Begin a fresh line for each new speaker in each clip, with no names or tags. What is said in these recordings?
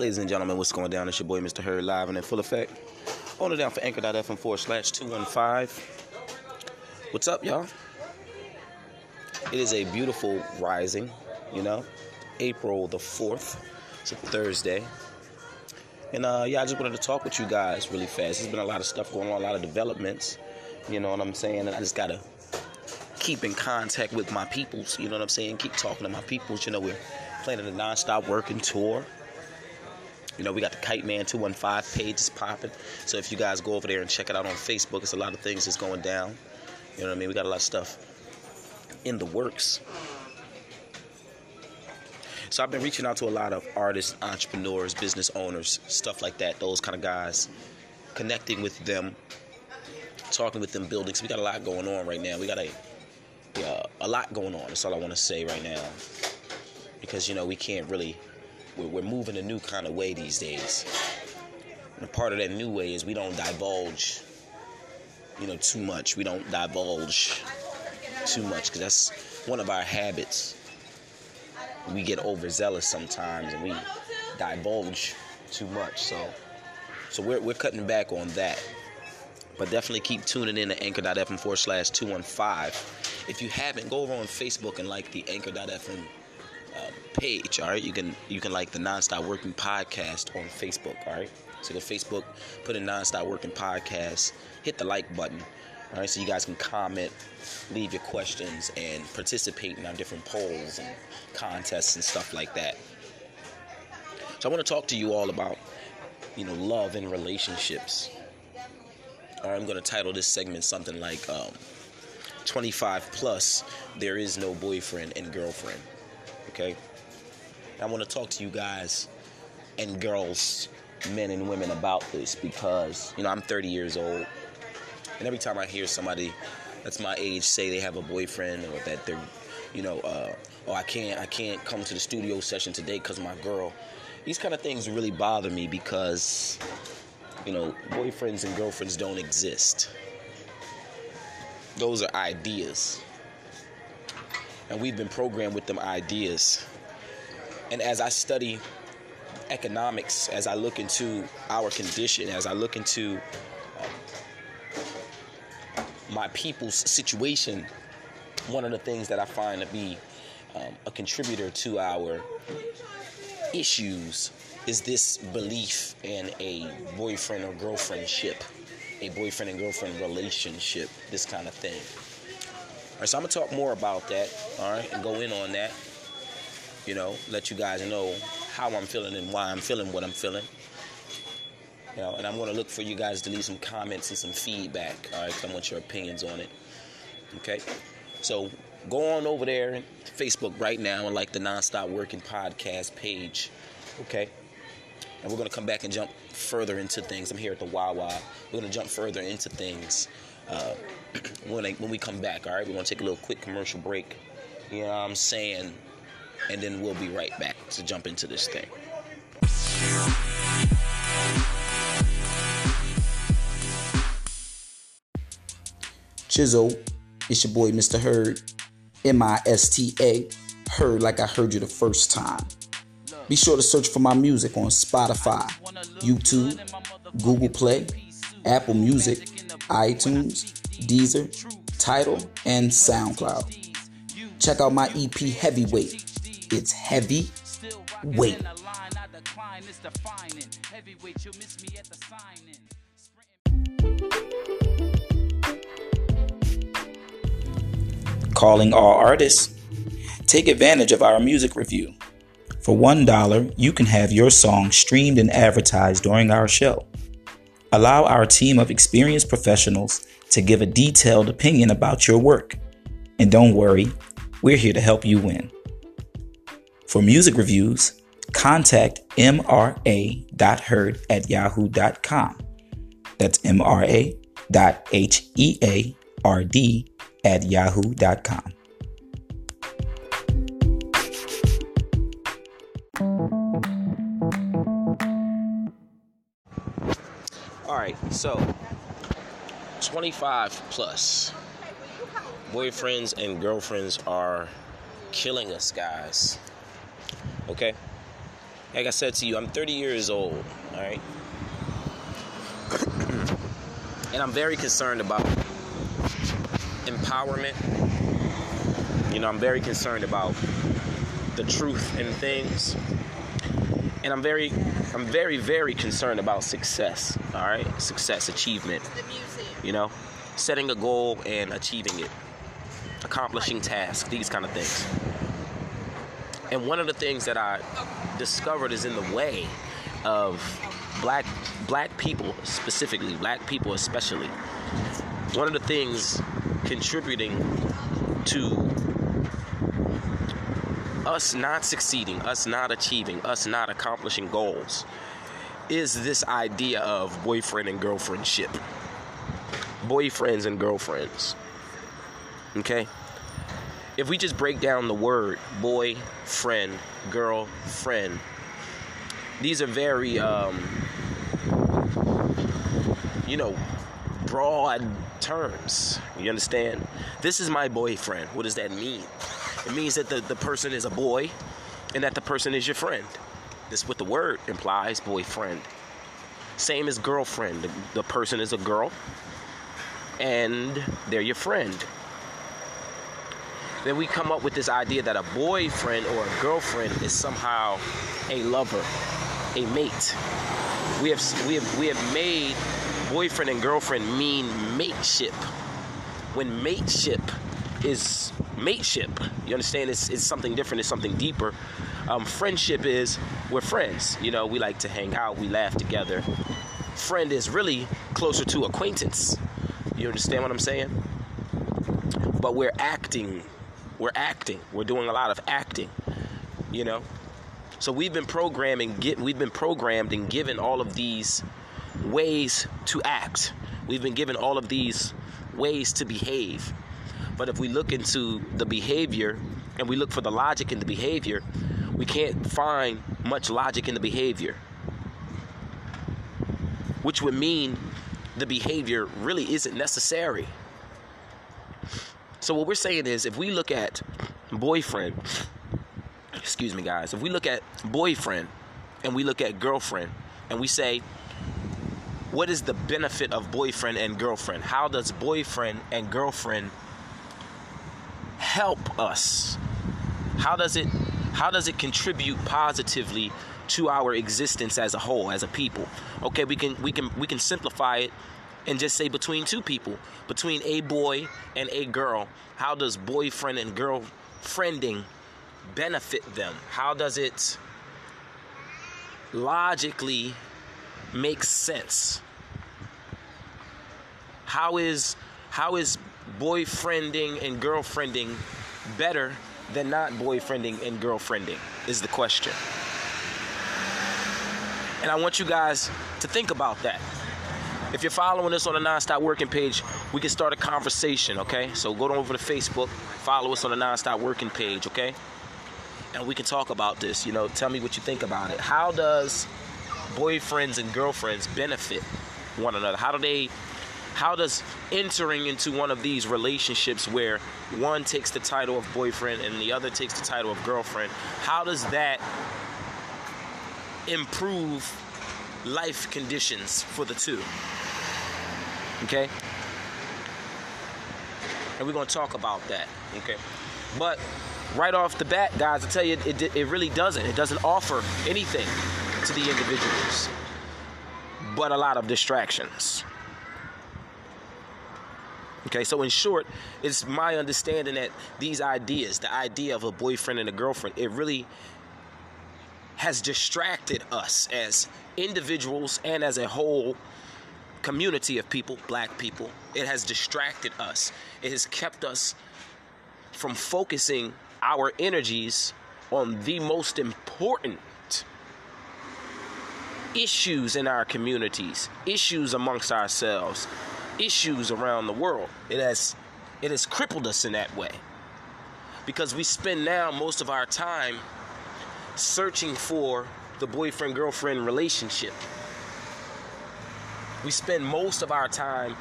Ladies and gentlemen, what's going down? It's your boy, Mr. Hurry, live and in full effect. On it down for anchor.fm forward slash 215. What's up, y'all? It is a beautiful rising, you know, April the 4th. It's a Thursday. And uh, yeah, I just wanted to talk with you guys really fast. There's been a lot of stuff going on, a lot of developments. You know what I'm saying? And I just gotta keep in contact with my peoples. You know what I'm saying? Keep talking to my peoples. You know, we're planning a non-stop working tour. You know, we got the Kite Man 215 page is popping. So if you guys go over there and check it out on Facebook, it's a lot of things that's going down. You know what I mean? We got a lot of stuff in the works. So I've been reaching out to a lot of artists, entrepreneurs, business owners, stuff like that, those kind of guys, connecting with them, talking with them, building. So we got a lot going on right now. We got a a lot going on. That's all I want to say right now. Because you know we can't really, we're, we're moving a new kind of way these days. And part of that new way is we don't divulge, you know, too much. We don't divulge too much because that's one of our habits. We get overzealous sometimes and we divulge too much. So, so we're we're cutting back on that. But definitely keep tuning in to anchor.fm forward slash 215. If you haven't, go over on Facebook and like the anchor.fm uh, page. All right, you can you can like the Nonstop Working Podcast on Facebook. All right, so go Facebook, put in Nonstop Working Podcast, hit the like button. All right, so you guys can comment, leave your questions, and participate in our different polls and contests and stuff like that. So I want to talk to you all about, you know, love and relationships. Or I'm going to title this segment something like um, 25 plus, there is no boyfriend and girlfriend. Okay? I want to talk to you guys and girls, men and women about this because, you know, I'm 30 years old. And every time I hear somebody that's my age say they have a boyfriend or that they're, you know, uh, oh, I can't, I can't come to the studio session today because my girl. These kind of things really bother me because you know, boyfriends and girlfriends don't exist. Those are ideas. And we've been programmed with them ideas. And as I study economics, as I look into our condition, as I look into um, my people's situation, one of the things that I find to be um, a contributor to our issues is this belief in a boyfriend or girlfriendship, a boyfriend and girlfriend relationship, this kind of thing. All right, so I'm gonna talk more about that, all right, and go in on that. You know, let you guys know how I'm feeling and why I'm feeling what I'm feeling. You know, and I'm gonna look for you guys to leave some comments and some feedback, all right, because I want your opinions on it. Okay, so go on over there Facebook right now and like the Nonstop Working Podcast page. Okay and we're going to come back and jump further into things. I'm here at the Wawa. We're going to jump further into things uh, when, I, when we come back. All right, we're going to take a little quick commercial break. You know what I'm saying? And then we'll be right back to jump into this thing.
Chisel, it's your boy Mr. Heard, M I S T A, Heard like I heard you the first time. Be sure to search for my music on Spotify, YouTube, Google Play, Apple Music, iTunes, Deezer, Tidal, and SoundCloud. Check out my EP Heavyweight. It's heavy weight. Calling all artists. Take advantage of our music review. For $1, you can have your song streamed and advertised during our show. Allow our team of experienced professionals to give a detailed opinion about your work. And don't worry, we're here to help you win. For music reviews, contact mra.herd at yahoo.com. That's mra.heard at yahoo.com.
right, so 25 plus boyfriends and girlfriends are killing us, guys. Okay? like I said to you, I'm 30 years old, all right? and I'm very concerned about empowerment. You know, I'm very concerned about the truth in things. And I'm very I'm very very concerned about success, all right? Success, achievement. You know, setting a goal and achieving it. Accomplishing tasks, these kind of things. And one of the things that I discovered is in the way of black black people specifically, black people especially. One of the things contributing to us not succeeding, us not achieving, us not accomplishing goals is this idea of boyfriend and girlfriend ship. Boyfriends and girlfriends. Okay? If we just break down the word boy, friend, girl, friend, these are very, um, you know, broad terms. You understand? This is my boyfriend. What does that mean? It means that the, the person is a boy and that the person is your friend. That's what the word implies boyfriend. Same as girlfriend. The, the person is a girl and they're your friend. Then we come up with this idea that a boyfriend or a girlfriend is somehow a lover, a mate. We have we have we have made boyfriend and girlfriend mean mateship. When mateship is mateship, you understand? It's, it's something different. It's something deeper. Um, friendship is we're friends. You know, we like to hang out. We laugh together. Friend is really closer to acquaintance. You understand what I'm saying? But we're acting. We're acting. We're doing a lot of acting. You know. So we've been programming. Get, we've been programmed and given all of these ways to act. We've been given all of these ways to behave. But if we look into the behavior and we look for the logic in the behavior, we can't find much logic in the behavior. Which would mean the behavior really isn't necessary. So, what we're saying is if we look at boyfriend, excuse me, guys, if we look at boyfriend and we look at girlfriend and we say, what is the benefit of boyfriend and girlfriend? How does boyfriend and girlfriend help us? How does it how does it contribute positively to our existence as a whole, as a people? Okay, we can we can we can simplify it and just say between two people, between a boy and a girl, how does boyfriend and girl friending benefit them? How does it logically make sense? How is how is boyfriending and girlfriending better than not boyfriending and girlfriending? Is the question. And I want you guys to think about that. If you're following us on the Nonstop Working page, we can start a conversation, okay? So go over to Facebook, follow us on the Nonstop Working page, okay? And we can talk about this. You know, tell me what you think about it. How does boyfriends and girlfriends benefit one another? How do they how does entering into one of these relationships where one takes the title of boyfriend and the other takes the title of girlfriend, how does that improve life conditions for the two? Okay? And we're going to talk about that. Okay? But right off the bat, guys, I tell you, it, it really doesn't. It doesn't offer anything to the individuals, but a lot of distractions. Okay, so in short, it's my understanding that these ideas, the idea of a boyfriend and a girlfriend, it really has distracted us as individuals and as a whole community of people, black people. It has distracted us. It has kept us from focusing our energies on the most important issues in our communities, issues amongst ourselves, issues around the world. It has it has crippled us in that way. Because we spend now most of our time searching for the boyfriend girlfriend relationship. We spend most of our time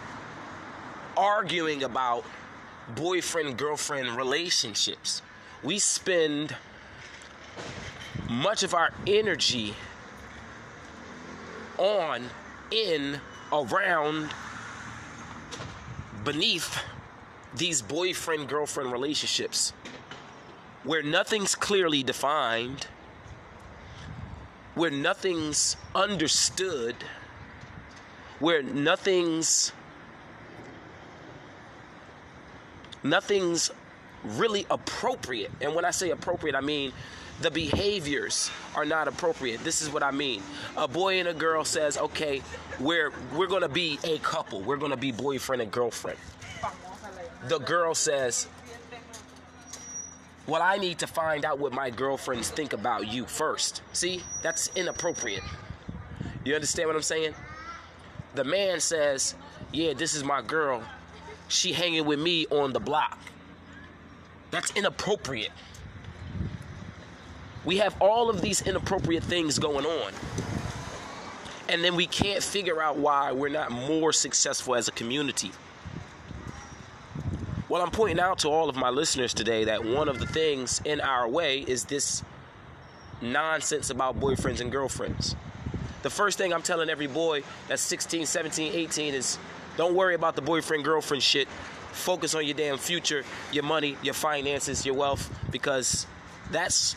arguing about boyfriend girlfriend relationships. We spend much of our energy on, in, around, beneath these boyfriend girlfriend relationships where nothing's clearly defined, where nothing's understood, where nothing's nothing's really appropriate. And when I say appropriate, I mean the behaviors are not appropriate. This is what I mean. A boy and a girl says, "Okay, we're we're going to be a couple. We're going to be boyfriend and girlfriend." The girl says, "Well, I need to find out what my girlfriends think about you first. See? That's inappropriate. You understand what I'm saying? The man says, "Yeah, this is my girl. She hanging with me on the block." That's inappropriate. We have all of these inappropriate things going on. And then we can't figure out why we're not more successful as a community. Well, I'm pointing out to all of my listeners today that one of the things in our way is this nonsense about boyfriends and girlfriends. The first thing I'm telling every boy that's 16, 17, 18 is don't worry about the boyfriend girlfriend shit. Focus on your damn future, your money, your finances, your wealth, because that's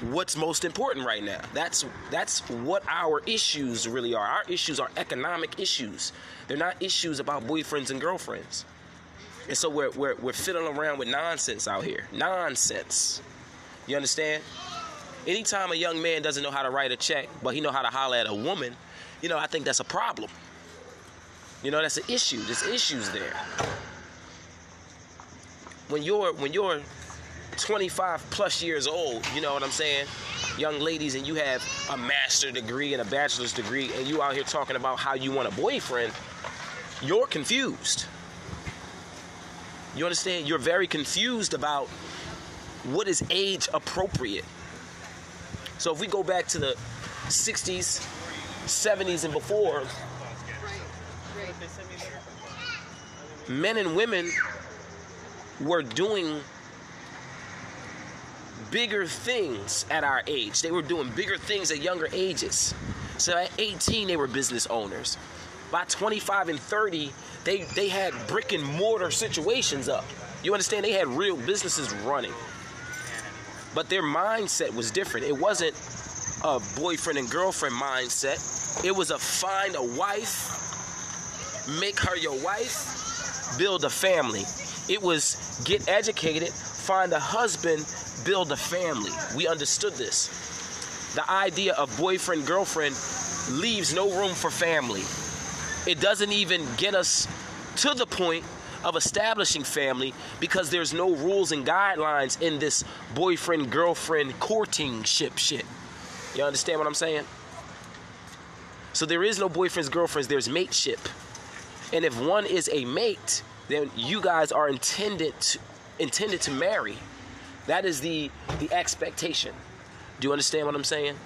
what's most important right now. That's that's what our issues really are. Our issues are economic issues. They're not issues about boyfriends and girlfriends. And so we're we're we're fiddling around with nonsense out here. Nonsense. You understand? Anytime a young man doesn't know how to write a check, but he know how to holler at a woman, you know, I think that's a problem. You know, that's an issue. There's issues there. When you're when you're 25 plus years old, you know what I'm saying? Young ladies, and you have a master degree and a bachelor's degree, and you out here talking about how you want a boyfriend, you're confused. You understand? You're very confused about what is age appropriate. So if we go back to the 60s, 70s, and before, men and women were doing bigger things at our age. They were doing bigger things at younger ages. So at 18, they were business owners. By 25 and 30, they, they had brick and mortar situations up. You understand? They had real businesses running. But their mindset was different. It wasn't a boyfriend and girlfriend mindset, it was a find a wife, make her your wife, build a family. It was get educated, find a husband, build a family. We understood this. The idea of boyfriend girlfriend leaves no room for family. It doesn't even get us to the point of establishing family because there's no rules and guidelines in this boyfriend girlfriend courting ship shit. You understand what I'm saying? So there is no boyfriends girlfriends, there's mateship. And if one is a mate, then you guys are intended to, intended to marry. That is the the expectation. Do you understand what I'm saying?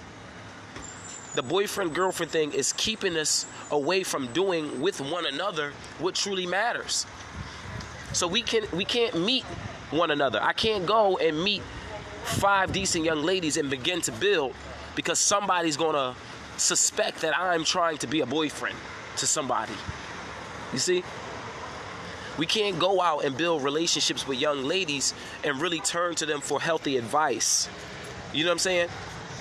The boyfriend girlfriend thing is keeping us away from doing with one another what truly matters. So we can we can't meet one another. I can't go and meet five decent young ladies and begin to build because somebody's going to suspect that I'm trying to be a boyfriend to somebody. You see? We can't go out and build relationships with young ladies and really turn to them for healthy advice. You know what I'm saying?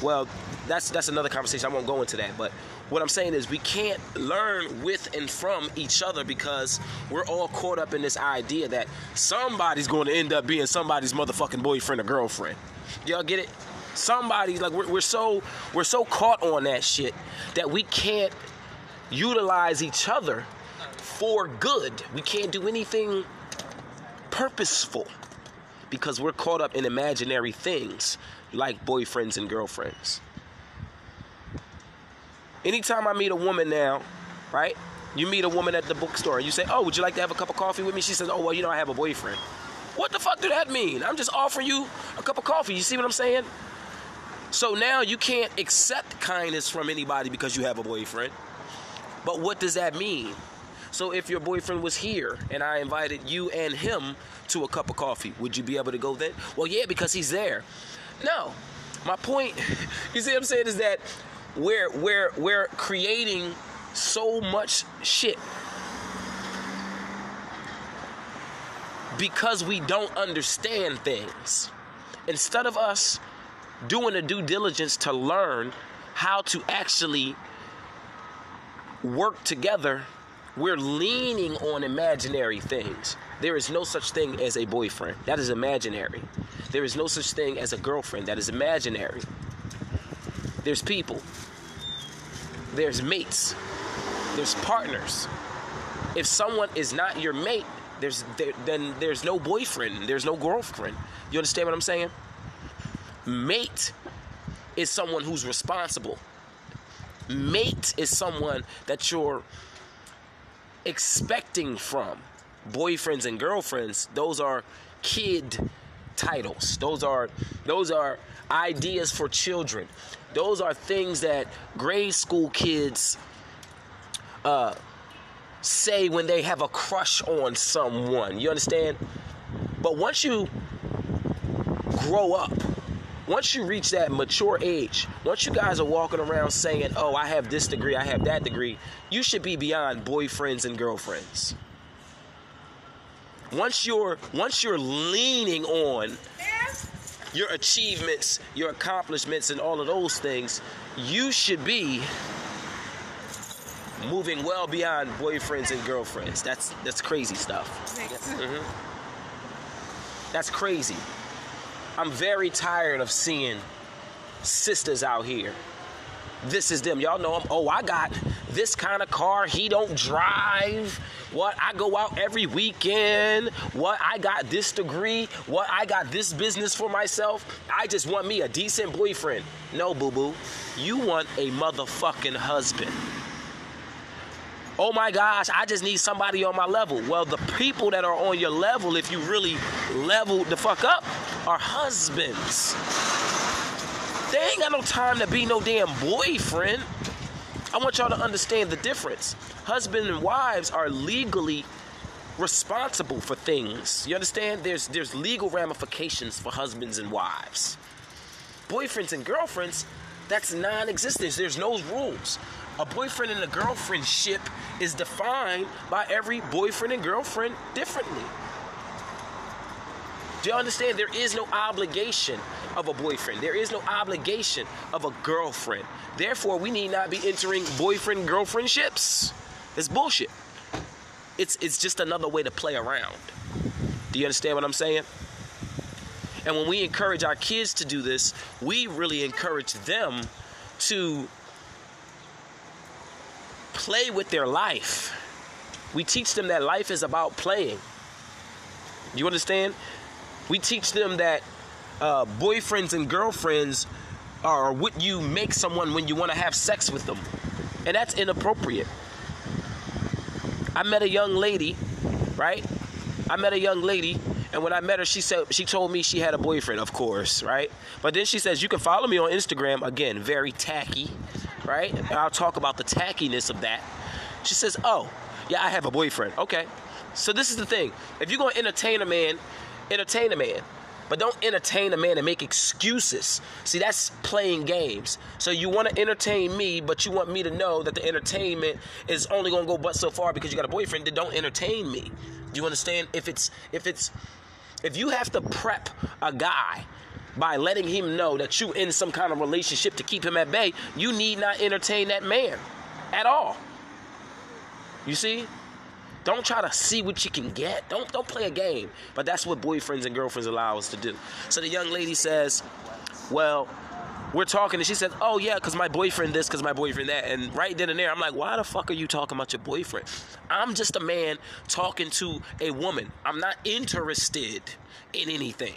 Well, that's that's another conversation. I won't go into that, but what I'm saying is we can't learn with and from each other because we're all caught up in this idea that somebody's going to end up being somebody's motherfucking boyfriend or girlfriend. Y'all get it? Somebody's like we're, we're so we're so caught on that shit that we can't utilize each other for good. We can't do anything purposeful because we're caught up in imaginary things like boyfriends and girlfriends. Anytime I meet a woman now, right? You meet a woman at the bookstore and you say, Oh, would you like to have a cup of coffee with me? She says, Oh, well, you know, I have a boyfriend. What the fuck do that mean? I'm just offering you a cup of coffee. You see what I'm saying? So now you can't accept kindness from anybody because you have a boyfriend. But what does that mean? So if your boyfriend was here and I invited you and him to a cup of coffee, would you be able to go then? Well, yeah, because he's there. No. My point, you see what I'm saying, is that we're we're we're creating so much shit because we don't understand things. Instead of us doing the due diligence to learn how to actually work together, we're leaning on imaginary things. There is no such thing as a boyfriend. That is imaginary. There is no such thing as a girlfriend. That is imaginary. There's people. There's mates. There's partners. If someone is not your mate, there's there, then there's no boyfriend. There's no girlfriend. You understand what I'm saying? Mate is someone who's responsible. Mate is someone that you're expecting from. Boyfriends and girlfriends, those are kid titles. Those are those are ideas for children. Those are things that grade school kids uh, say when they have a crush on someone. You understand? But once you grow up, once you reach that mature age, once you guys are walking around saying, "Oh, I have this degree, I have that degree," you should be beyond boyfriends and girlfriends. Once you're once you're leaning on your achievements, your accomplishments, and all of those things, you should be moving well beyond boyfriends and girlfriends. That's that's crazy stuff. Mhm. That's crazy. I'm very tired of seeing sisters out here. This is them. Y'all know them. Oh, I got this kind of car. He don't drive. What? I go out every weekend. What? I got this degree. What? I got this business for myself. I just want me a decent boyfriend. No, boo boo. You want a motherfucking husband. Oh my gosh, I just need somebody on my level. Well, the people that are on your level, if you really leveled the fuck up, are husbands. They ain't got no time to be no damn boyfriend. I want y'all to understand the difference. Husband and wives are legally responsible for things. You understand? There's there's legal ramifications for husbands and wives. Boyfriends and girlfriends, that's non-existent. There's no rules. A boyfriend and a girlfriend ship is defined by every boyfriend and girlfriend differently. Do you understand? There is no obligation of a boyfriend. There is no obligation of a girlfriend. Therefore, we need not be entering boyfriend girlfriendships. It's bullshit. It's it's just another way to play around. Do you understand what I'm saying? And when we encourage our kids to do this, we really encourage them to play with their life. We teach them that life is about playing. You understand? We teach them that uh, boyfriends and girlfriends are what you make someone when you want to have sex with them. And that's inappropriate. I met a young lady, right? I met a young lady, and when I met her, she said she told me she had a boyfriend, of course, right? But then she says you can follow me on Instagram. Again, very tacky, right? And I'll talk about the tackiness of that. She says, "Oh, yeah, I have a boyfriend." Okay. So this is the thing. If you're gonna entertain a man, entertain a man. But don't entertain a man and make excuses. See, that's playing games. So you want to entertain me, but you want me to know that the entertainment is only going to go but so far because you got a boyfriend. Then don't entertain me. Do you understand? If it's if it's if you have to prep a guy by letting him know that you in some kind of relationship to keep him at bay, you need not entertain that man at all. You see? Don't try to see what you can get. Don't don't play a game. But that's what boyfriends and girlfriends allow us to do. So the young lady says, "Well, we're talking," and she says, "Oh yeah, because my boyfriend this, because my boyfriend that." And right then and there, I'm like, "Why the fuck are you talking about your boyfriend?" I'm just a man talking to a woman. I'm not interested in anything.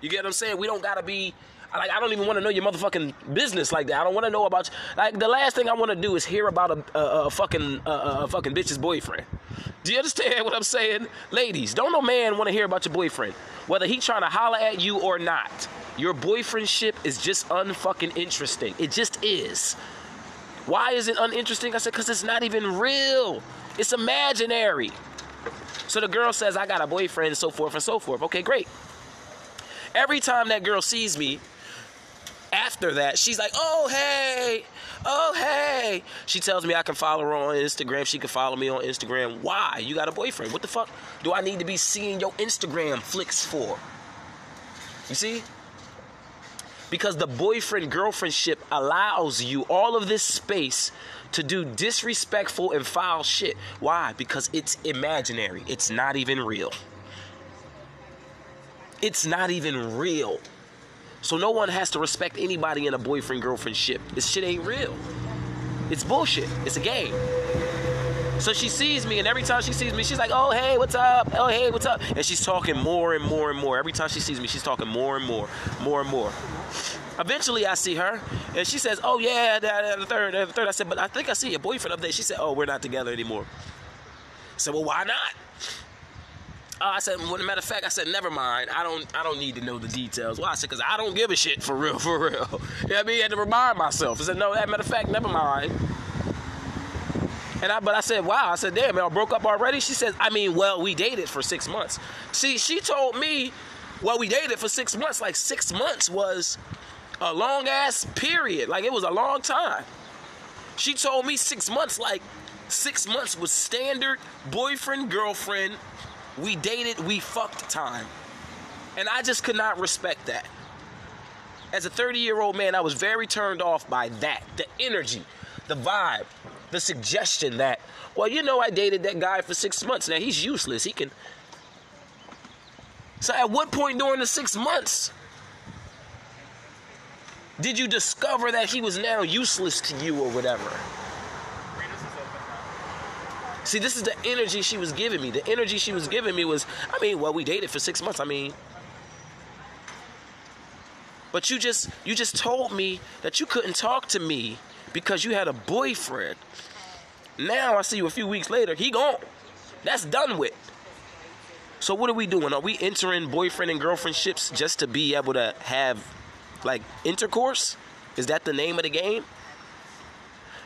You get what I'm saying? We don't gotta be like I don't even want to know your motherfucking business like that. I don't want to know about like the last thing I want to do is hear about a, a, a fucking a, a fucking bitch's boyfriend. Do you understand what I'm saying, ladies? Don't no man want to hear about your boyfriend, whether he trying to holler at you or not. Your boyfriendship is just unfucking interesting. It just is. Why is it uninteresting? I said because it's not even real. It's imaginary. So the girl says I got a boyfriend, and so forth and so forth. Okay, great. Every time that girl sees me, after that, she's like, oh, hey, oh, hey. She tells me I can follow her on Instagram. She can follow me on Instagram. Why? You got a boyfriend. What the fuck do I need to be seeing your Instagram flicks for? You see? Because the boyfriend girlfriendship allows you all of this space to do disrespectful and foul shit. Why? Because it's imaginary, it's not even real. It's not even real. So no one has to respect anybody in a boyfriend girlfriend ship. This shit ain't real. It's bullshit. It's a game. So she sees me, and every time she sees me, she's like, "Oh hey, what's up? Oh hey, what's up?" And she's talking more and more and more. Every time she sees me, she's talking more and more, more and more. Eventually, I see her, and she says, "Oh yeah, the third, the third." I said, "But I think I see your boyfriend up there." She said, "Oh, we're not together anymore." I said, "Well, why not?" Uh, I said, well, matter of fact, I said, never mind. I don't, I don't need to know the details. Why? I said, because I don't give a shit for real, for real. you know what I mean? I had to remind myself. I said, no, a matter of fact, never mind. And I, but I said, wow. I said, damn, y'all broke up already? She says, I mean, well, we dated for six months. See, she told me, well, we dated for six months. Like six months was a long ass period. Like it was a long time. She told me six months, like six months was standard boyfriend, girlfriend, we dated, we fucked time. And I just could not respect that. As a 30 year old man, I was very turned off by that. The energy, the vibe, the suggestion that, well, you know, I dated that guy for six months. Now he's useless. He can. So at what point during the six months did you discover that he was now useless to you or whatever? See, this is the energy she was giving me. The energy she was giving me was, I mean, well, we dated for six months. I mean, but you just you just told me that you couldn't talk to me because you had a boyfriend. Now I see you a few weeks later, he gone. That's done with. So what are we doing? Are we entering boyfriend and girlfriend ships just to be able to have like intercourse? Is that the name of the game?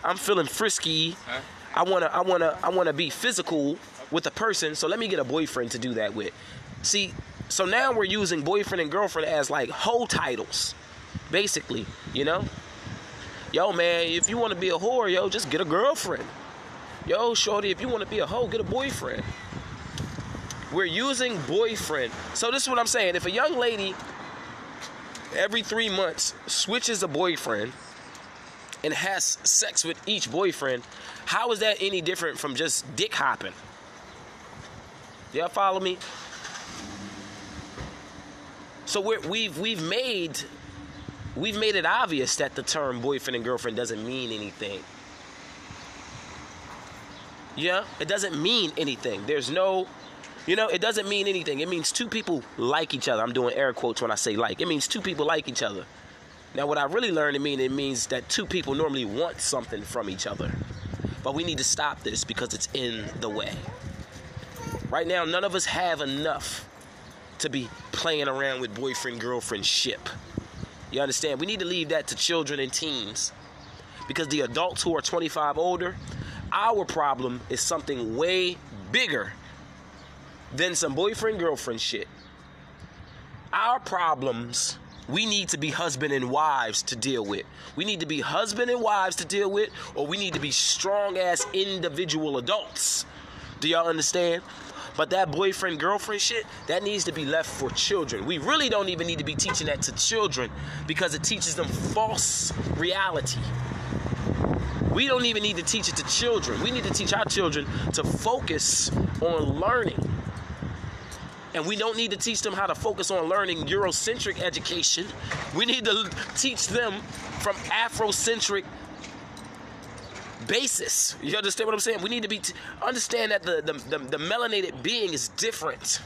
I'm feeling frisky. Huh? I wanna I wanna I wanna be physical with a person, so let me get a boyfriend to do that with. See, so now we're using boyfriend and girlfriend as like whole titles, basically, you know? Yo, man, if you wanna be a whore, yo, just get a girlfriend. Yo, shorty, if you wanna be a hoe, get a boyfriend. We're using boyfriend. So this is what I'm saying. If a young lady every three months switches a boyfriend and has sex with each boyfriend, how is that any different from just dick hopping? Y'all follow me? So we have we've, we've made we've made it obvious that the term boyfriend and girlfriend doesn't mean anything. Yeah, it doesn't mean anything. There's no, you know, it doesn't mean anything. It means two people like each other. I'm doing air quotes when I say like. It means two people like each other. Now, what I really learned to mean, it means that two people normally want something from each other. But we need to stop this because it's in the way. Right now, none of us have enough to be playing around with boyfriend girlfriend ship. You understand? We need to leave that to children and teens. Because the adults who are 25 older, our problem is something way bigger than some boyfriend girlfriend shit. Our problems we need to be husband and wives to deal with. We need to be husband and wives to deal with, or we need to be strong ass individual adults. Do y'all understand? But that boyfriend girlfriend shit, that needs to be left for children. We really don't even need to be teaching that to children because it teaches them false reality. We don't even need to teach it to children. We need to teach our children to focus on learning and we don't need to teach them how to focus on learning Eurocentric education. We need to teach them from Afrocentric basis. You understand what I'm saying? We need to be t- understand that the, the, the, the melanated being is different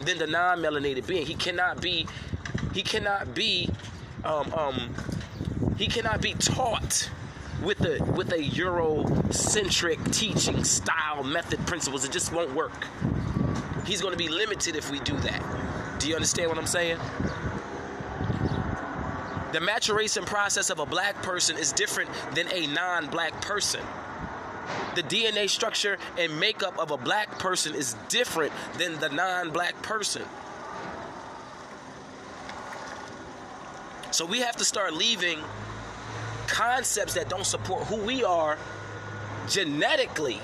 than the non-melanated being. He cannot be he cannot be um, um, he cannot be taught with a with a Eurocentric teaching style method principles. It just won't work. He's going to be limited if we do that. Do you understand what I'm saying? The maturation process of a black person is different than a non black person. The DNA structure and makeup of a black person is different than the non black person. So we have to start leaving concepts that don't support who we are genetically.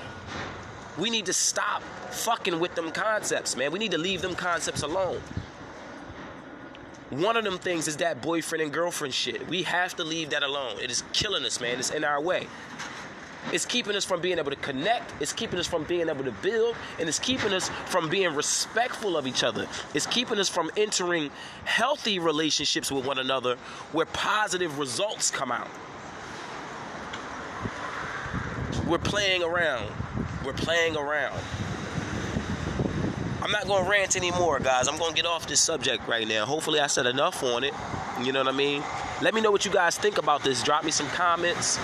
We need to stop fucking with them concepts, man. We need to leave them concepts alone. One of them things is that boyfriend and girlfriend shit. We have to leave that alone. It is killing us, man. It's in our way. It's keeping us from being able to connect. It's keeping us from being able to build. And it's keeping us from being respectful of each other. It's keeping us from entering healthy relationships with one another where positive results come out. We're playing around. We're playing around. I'm not going to rant anymore, guys. I'm going to get off this subject right now. Hopefully, I said enough on it. You know what I mean? Let me know what you guys think about this. Drop me some comments.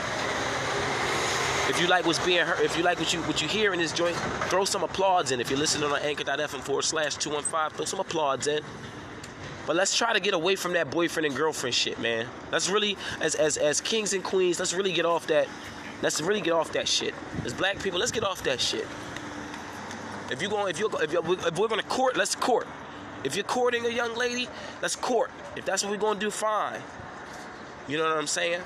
If you like what's being heard, if you like what you what you hear in this joint, throw some applause in. If you're listening on anchor.fm forward slash 215, throw some applause in. But let's try to get away from that boyfriend and girlfriend shit, man. Let's really, as as as kings and queens, let's really get off that. Let's really get off that shit. As black people, let's get off that shit. If you're going, if you if, you're, if we're gonna court, let's court. If you're courting a young lady, let's court. If that's what we're gonna do, fine. You know what I'm saying?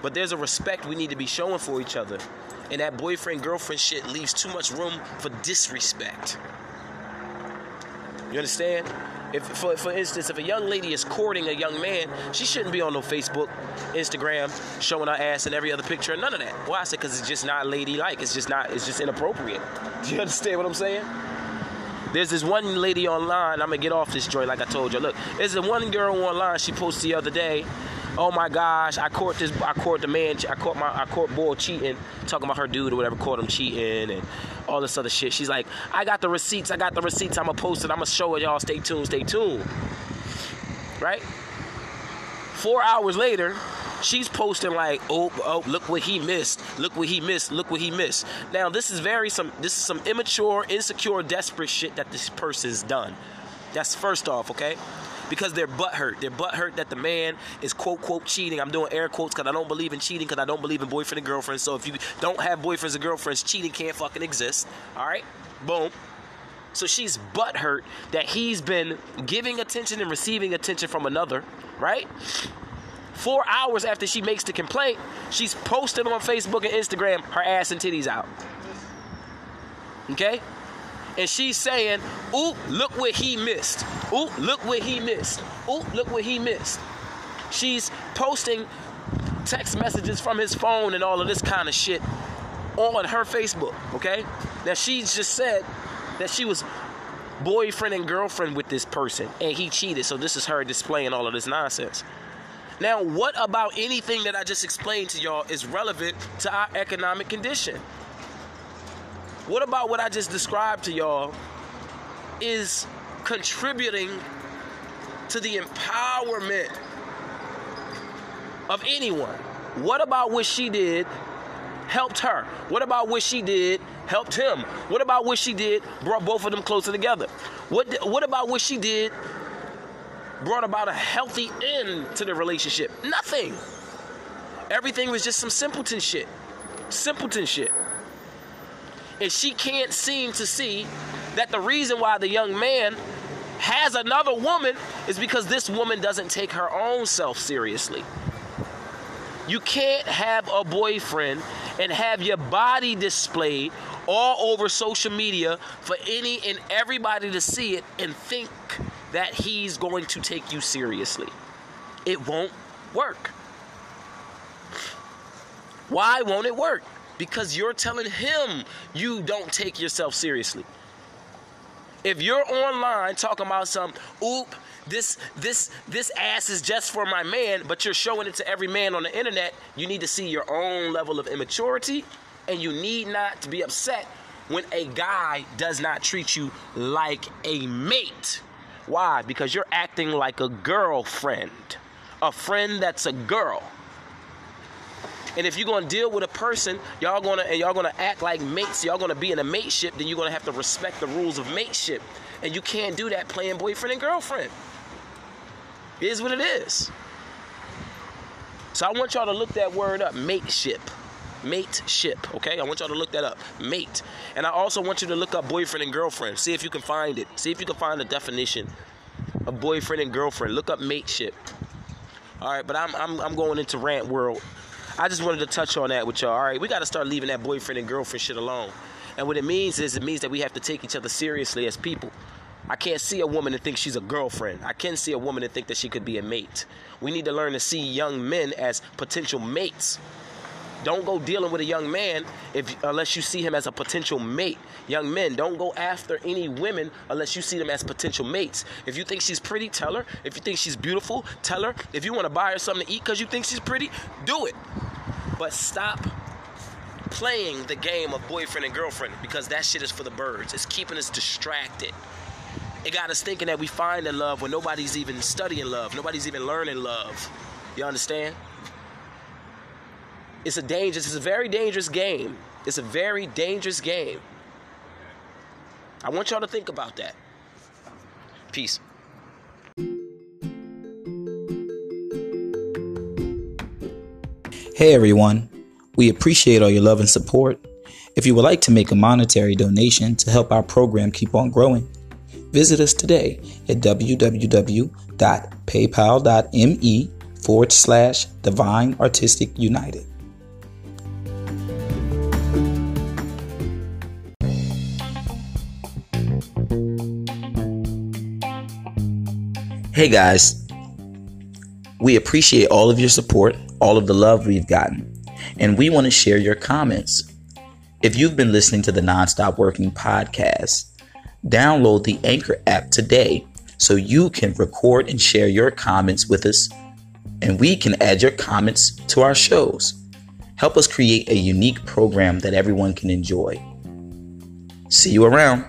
But there's a respect we need to be showing for each other. And that boyfriend girlfriend shit leaves too much room for disrespect. You understand? If, for, for instance, if a young lady is courting a young man, she shouldn't be on no Facebook, Instagram, showing her ass in every other picture. And none of that. Why? I said because it's just not ladylike. It's just not. It's just inappropriate. Do you understand what I'm saying? There's this one lady online. I'm gonna get off this joint like I told you. Look, there's the one girl online. She posted the other day. Oh my gosh, I caught this. I caught the man. I caught my. I caught boy cheating, talking about her dude or whatever. Caught him cheating and all this other shit. She's like, I got the receipts. I got the receipts. I'm gonna post it. I'm gonna show it, y'all. Stay tuned. Stay tuned. Right. Four hours later, she's posting like, oh, oh, look what he missed. Look what he missed. Look what he missed. Now this is very some. This is some immature, insecure, desperate shit that this person's done. That's first off, okay? Because they're butthurt. They're butthurt that the man is quote quote cheating. I'm doing air quotes because I don't believe in cheating because I don't believe in boyfriend and girlfriend. So if you don't have boyfriends and girlfriends, cheating can't fucking exist. All right, boom. So she's butthurt that he's been giving attention and receiving attention from another, right? Four hours after she makes the complaint, she's posting on Facebook and Instagram her ass and titties out. Okay? And she's saying, Ooh, look what he missed. Ooh, look what he missed. Ooh, look what he missed. She's posting text messages from his phone and all of this kind of shit on her Facebook, okay? Now she's just said that she was boyfriend and girlfriend with this person and he cheated. So this is her displaying all of this nonsense. Now, what about anything that I just explained to y'all is relevant to our economic condition? What about what I just described to y'all is contributing to the empowerment of anyone? What about what she did helped her? What about what she did helped him? What about what she did brought both of them closer together? What what about what she did brought about a healthy end to the relationship? Nothing. Everything was just some simpleton shit. Simpleton shit. And she can't seem to see that the reason why the young man has another woman is because this woman doesn't take her own self seriously. You can't have a boyfriend and have your body displayed all over social media for any and everybody to see it and think that he's going to take you seriously. It won't work. Why won't it work? Because you're telling him you don't take yourself seriously. If you're online talking about some oop, this this this ass is just for my man, but you're showing it to every man on the internet, you need to see your own level of immaturity and you need not to be upset when a guy does not treat you like a mate. Why? Because you're acting like a girlfriend. A friend that's a girl. And if you're gonna deal with a person, y'all gonna and y'all gonna act like mates, y'all gonna be in a mateship, then you're gonna have to respect the rules of mateship. And you can't do that playing boyfriend and girlfriend. It is what it is. So I want y'all to look that word up, mateship. Mateship, okay? I want y'all to look that up. Mate. And I also want you to look up boyfriend and girlfriend. See if you can find it. See if you can find the definition a boyfriend and girlfriend. Look up mateship. All right, but I'm I'm I'm going into rant world. I just wanted to touch on that with y'all. All right, we got to start leaving that boyfriend and girlfriend shit alone. And what it means is it means that we have to take each other seriously as people. I can't see a woman and think she's a girlfriend. I can see a woman and think that she could be a mate. We need to learn to see young men as potential mates. Don't go dealing with a young man if unless you see him as a potential mate. Young men, don't go after any women unless you see them as potential mates. If you think she's pretty, tell her. If you think she's beautiful, tell her. If you want to buy her something to eat because you think she's pretty, do it. But stop playing the game of boyfriend and girlfriend because that shit is for the birds. It's keeping us distracted. It got us thinking that we find in love when nobody's even studying love, nobody's even learning love. You understand? It's a dangerous, it's a very dangerous game. It's a very dangerous game. I want y'all to think about that. Peace.
Hey everyone, we appreciate all your love and support. If you would like to make a monetary donation to help our program keep on growing, visit us today at www.paypal.me forward slash divine artistic united. Hey guys, we appreciate all of your support, all of the love we've gotten, and we want to share your comments. If you've been listening to the Nonstop Working podcast, download the Anchor app today so you can record and share your comments with us, and we can add your comments to our shows. Help us create a unique program that everyone can enjoy. See you around.